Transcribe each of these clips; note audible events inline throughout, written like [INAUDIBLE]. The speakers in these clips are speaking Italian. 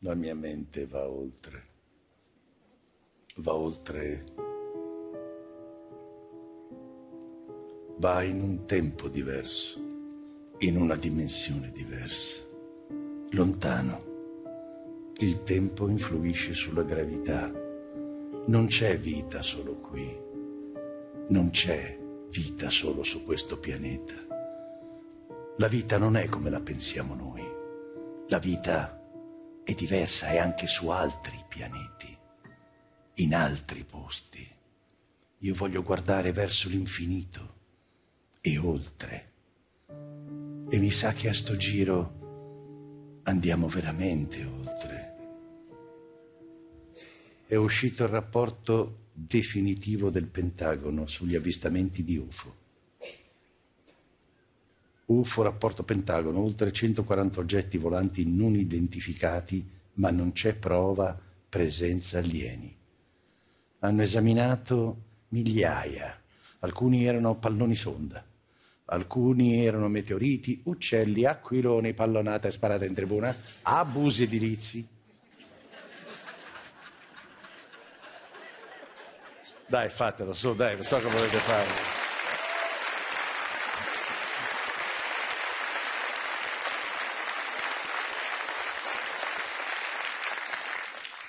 La mia mente va oltre, va oltre, va in un tempo diverso, in una dimensione diversa, lontano. Il tempo influisce sulla gravità. Non c'è vita solo qui, non c'è vita solo su questo pianeta. La vita non è come la pensiamo noi, la vita è diversa, è anche su altri pianeti, in altri posti. Io voglio guardare verso l'infinito e oltre. E mi sa che a sto giro andiamo veramente oltre. È uscito il rapporto definitivo del Pentagono sugli avvistamenti di UFO. UFO, rapporto Pentagono, oltre 140 oggetti volanti non identificati, ma non c'è prova presenza alieni. Hanno esaminato migliaia, alcuni erano palloni sonda, alcuni erano meteoriti, uccelli, aquiloni, pallonate sparate in tribuna, abusi edilizi. Dai, fatelo su, dai, so che volete fare.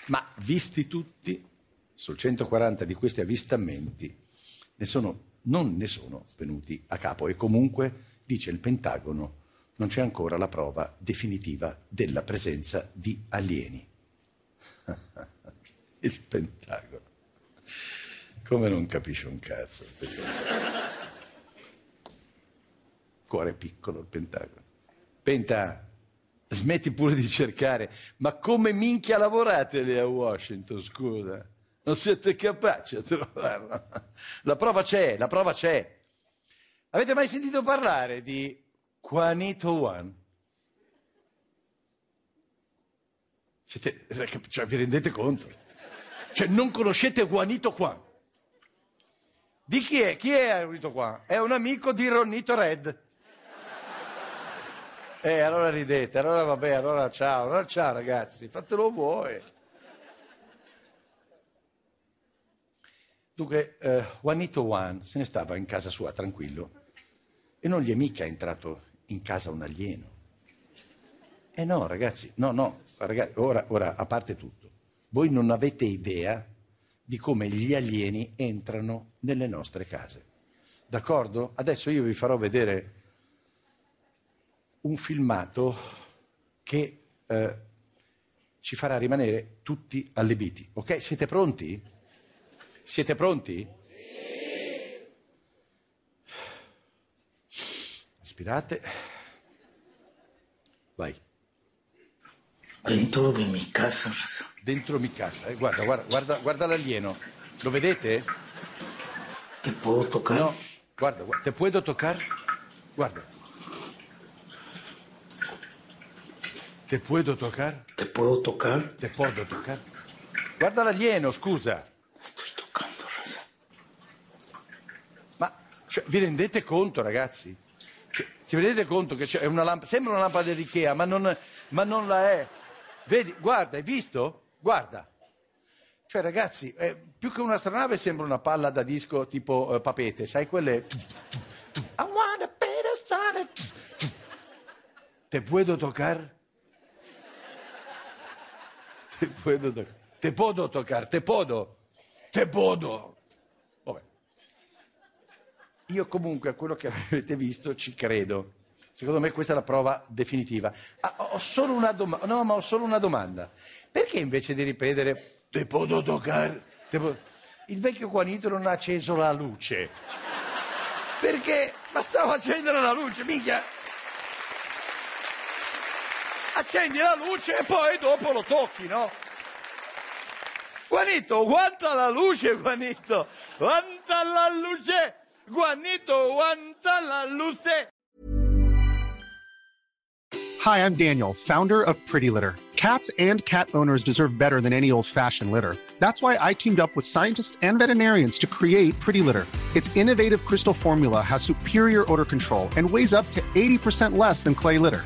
Ma visti tutti, sul 140 di questi avvistamenti, ne sono, non ne sono venuti a capo e comunque, dice il Pentagono, non c'è ancora la prova definitiva della presenza di alieni. [LAUGHS] il Pentagono. Come non capisce un cazzo? Cuore piccolo il Pentagono. Penta, smetti pure di cercare. Ma come minchia lavorate lì a Washington, scusa? Non siete capaci a trovarla. La prova c'è, la prova c'è. Avete mai sentito parlare di Juanito One? Siete, cioè, vi rendete conto? Cioè, non conoscete Juanito Juan? Di chi è? Chi è Juanito Juan? È un amico di Ronito Red. Eh, allora ridete, allora vabbè, allora ciao, allora ciao ragazzi, fatelo voi. Dunque, eh, Juanito Juan se ne stava in casa sua tranquillo e non gli è mica entrato in casa un alieno. Eh no, ragazzi, no, no, ragazzi, ora, ora, a parte tutto, voi non avete idea di come gli alieni entrano nelle nostre case. D'accordo? Adesso io vi farò vedere un filmato che eh, ci farà rimanere tutti allibiti. Ok? Siete pronti? Siete pronti? Respirate. Vai. Dentro de mi casa. Dentro mi casa. Eh, guarda, guarda, guarda, guarda l'alieno. Lo vedete? ¿Te puedo tocar? No. Guarda, guarda. ¿Te puedo tocar? Guarda. ¿Te puedo tocar? ¿Te puedo tocar? ¿Te puedo tocar? Guarda l'alieno, scusa. Estoy tocando, raza. Ma cioè, vi rendete conto, ragazzi? Cioè, ti rendete conto che c'è una lampada, sembra una lampada di Ikea, ma non, ma non la è. Vedi, guarda, hai visto? Guarda. Cioè, ragazzi, eh, più che un'astronave sembra una palla da disco tipo eh, papete, sai quelle... I wanna be the sun. ¿Te puedo tocar? Te puedo tocar. Te puedo tocar, te puedo. Te puedo. Vabbè. Io comunque a quello che avete visto ci credo. Secondo me questa è la prova definitiva. Ah, ho solo una domanda. No, ma ho solo una domanda. Perché invece di ripetere te puedo tocar, te puedo... il vecchio Juanito non ha acceso la luce? Perché bastava accendere la luce, minchia. Accendi la luce e poi dopo lo tocchi, no? Juanito, guanta la luce, Juanito. Guanta la luce. Juanito, guanta la luce. Hi, I'm Daniel, founder of Pretty Litter. Cats and cat owners deserve better than any old-fashioned litter. That's why I teamed up with scientists and veterinarians to create Pretty Litter. Its innovative crystal formula has superior odor control and weighs up to 80% less than clay litter.